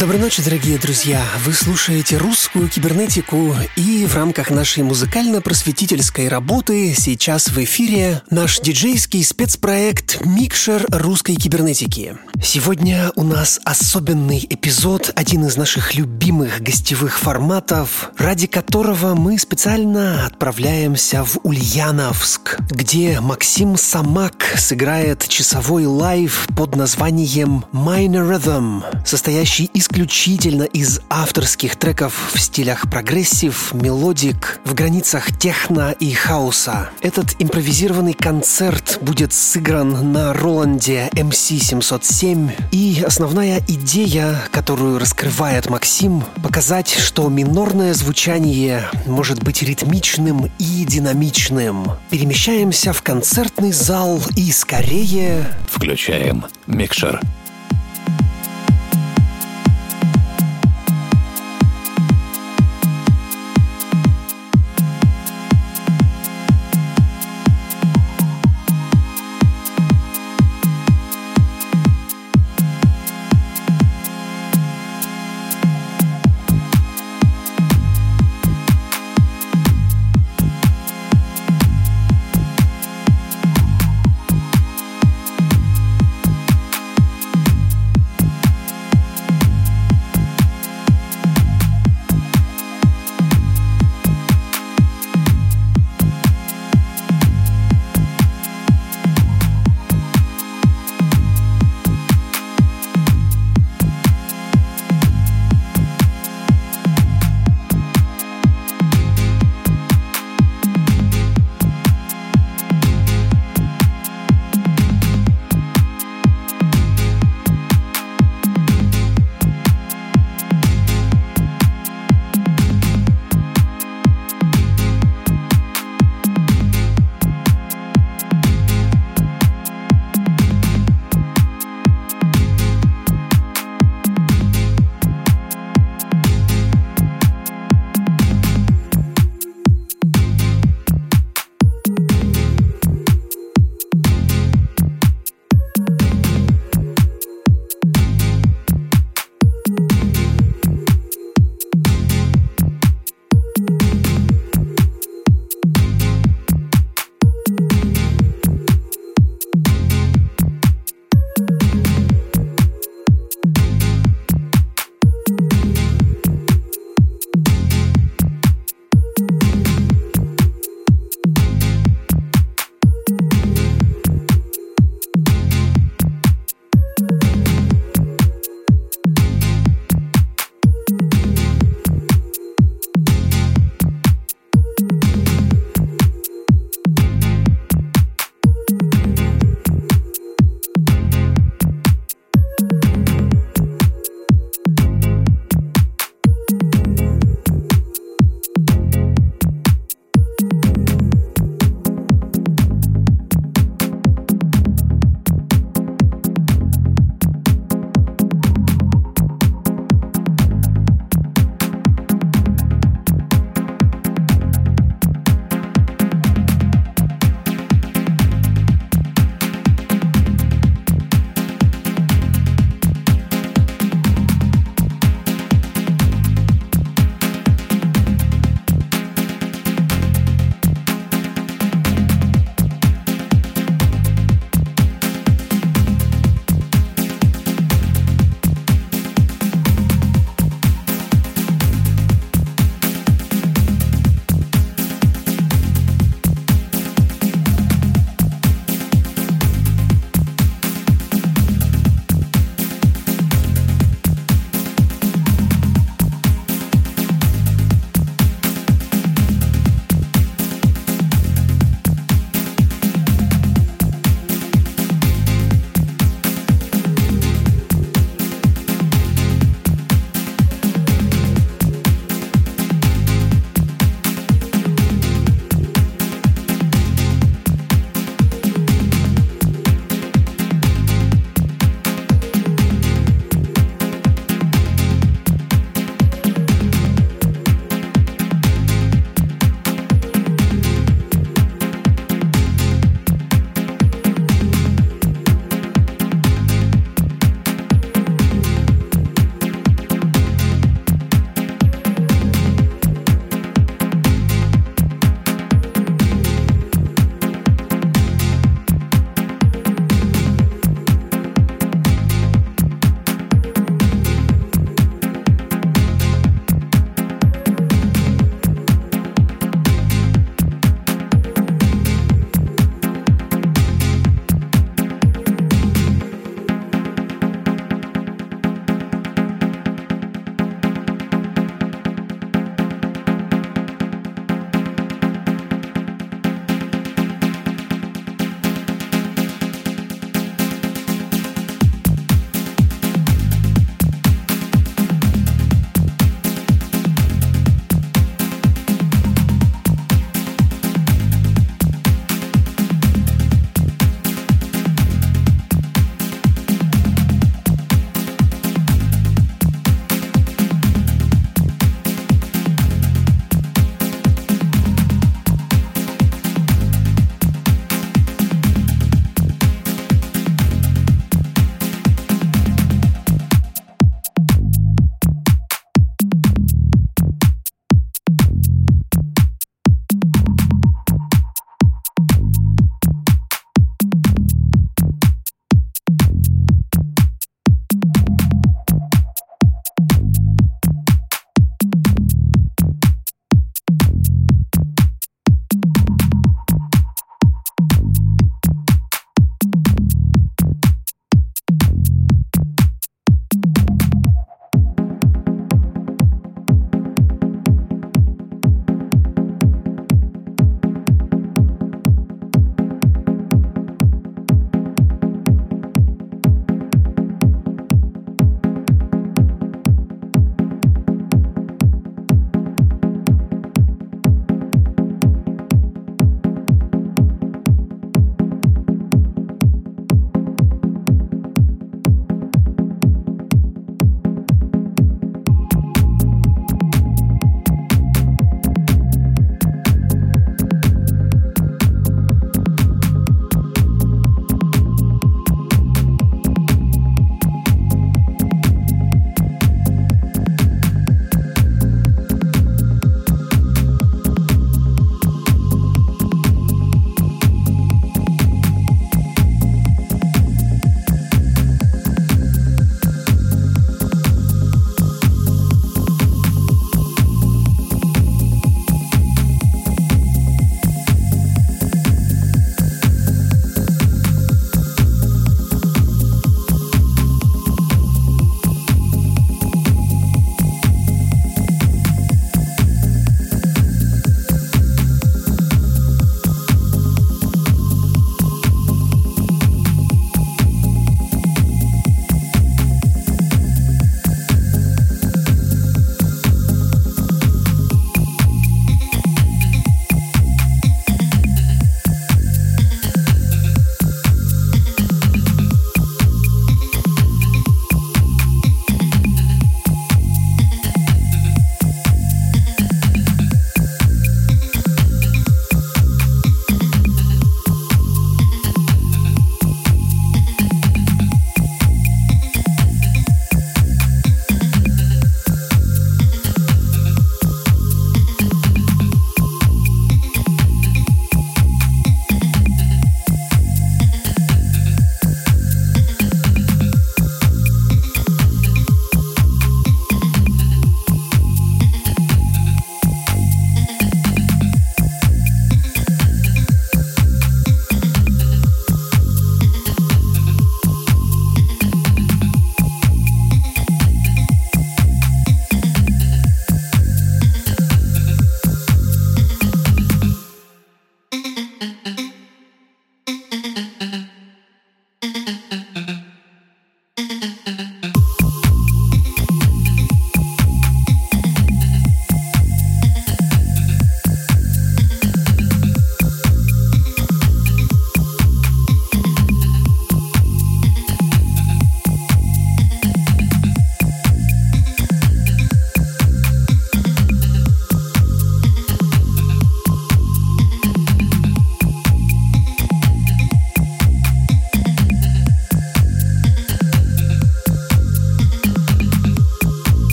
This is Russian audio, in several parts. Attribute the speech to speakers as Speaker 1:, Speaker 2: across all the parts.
Speaker 1: Доброй ночи, дорогие друзья! Вы слушаете русскую кибернетику, и в рамках нашей музыкально-просветительской работы сейчас в эфире наш диджейский спецпроект «Микшер русской кибернетики». Сегодня у нас особенный эпизод, один из наших любимых гостевых форматов, ради которого мы специально отправляемся в Ульяновск, где Максим Somak сыграет часовой лайв под названием Minor Rhythm, состоящий из исключительно из авторских треков в стилях progressive, melodic, в границах техно и хауса. Этот импровизированный концерт будет сыгран на Роланде MC707, и основная идея, которую раскрывает Максим, показать, что минорное звучание может быть ритмичным и динамичным. Перемещаемся в концертный зал и скорее...
Speaker 2: Включаем микшер.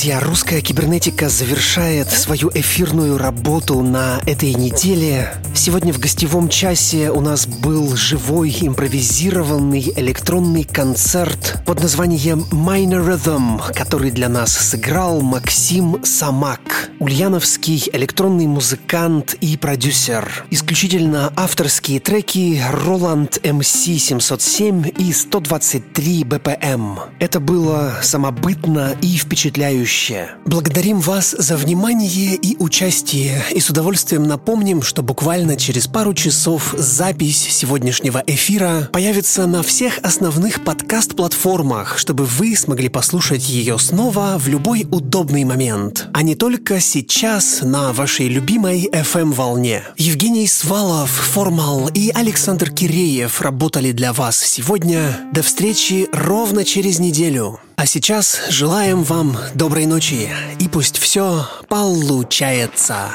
Speaker 1: Друзья, русская кибернетика завершает свою эфирную работу на этой неделе. Сегодня в гостевом часе у нас был живой импровизированный электронный концерт под названием Minor Rhythm, который для нас сыграл Максим Самак, ульяновский электронный музыкант и продюсер. Исключительно авторские треки Roland MC707 и 123 BPM. Это было самобытно и впечатляюще. Благодарим вас за внимание и участие, и с удовольствием напомним, что буквально через пару часов запись сегодняшнего эфира появится на всех основных подкаст-платформах, чтобы вы смогли послушать ее снова в любой удобный момент, а не только сейчас на вашей любимой FM-волне. Евгений Свалов, Формал и Александр Киреев работали для вас сегодня. До встречи ровно через неделю. А сейчас желаем вам доброй ночи и пусть все получается.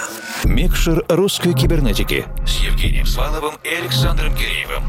Speaker 2: Микшер русской кибернетики с Евгением Сваловым и Александром Киреевым.